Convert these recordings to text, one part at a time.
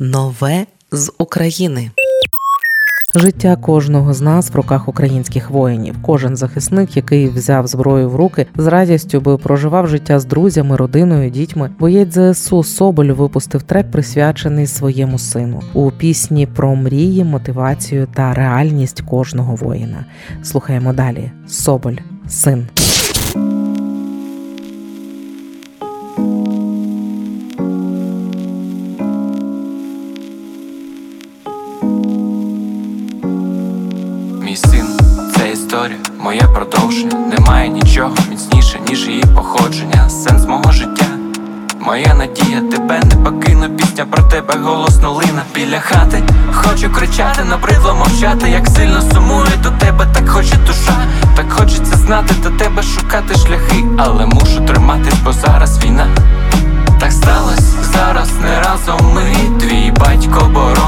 Нове з України. Життя кожного з нас в руках українських воїнів. Кожен захисник, який взяв зброю в руки, з радістю би проживав життя з друзями, родиною, дітьми. Боєць ЗСУ Соболь випустив трек, присвячений своєму сину у пісні про мрії, мотивацію та реальність кожного воїна. Слухаємо далі. Соболь, син. Історія, моє продовження. Немає нічого міцніше, ніж її походження. Сенс мого життя, моя надія, тебе не покину. Пісня про тебе голосно лина біля хати. Хочу кричати, набридло мовчати, як сильно сумую до тебе, так хоче душа, так хочеться знати до тебе, шукати шляхи, але мушу триматись, бо зараз війна. Так сталось зараз не разом ми. Твій батько боронить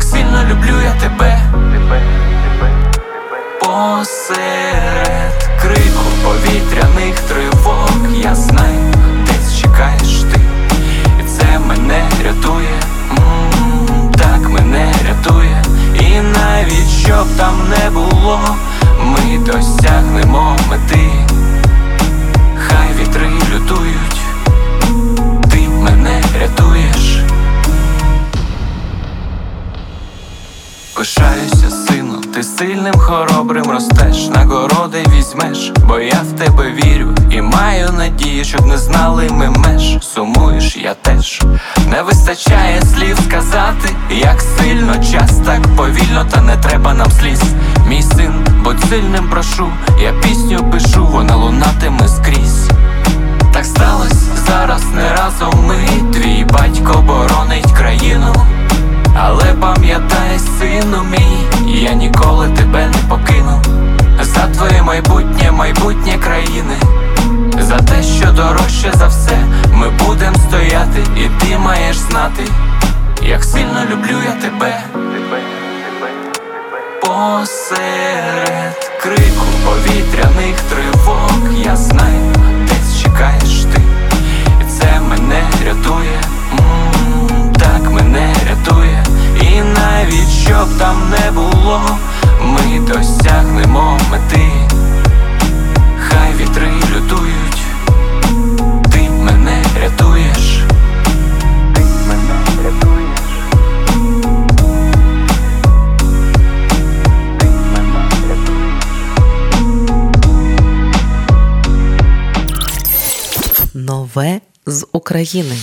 як сильно люблю я тебе. тебе, тебе, тебе. Посеред крику повітряних тривог Пишаюся, сину, ти сильним, хоробрим ростеш, нагороди візьмеш, бо я в тебе вірю і маю надію, щоб не знали ми меж. Сумуєш, я теж не вистачає слів сказати, як сильно час так повільно, та не треба нам сліз. Мій син, будь сильним, прошу, я пісню пишу, вона лунатиме скрізь. Майбутнє, майбутнє країни, за те, що дорожче за все, ми будем стояти, і ти маєш знати, як сильно люблю я тебе. Посеред крику повітряних тривог я знаю, десь чекаєш ти, і це мене рятує, так мене рятує, і навіть щоб там не було, ми досягнемо мети, Нове з України.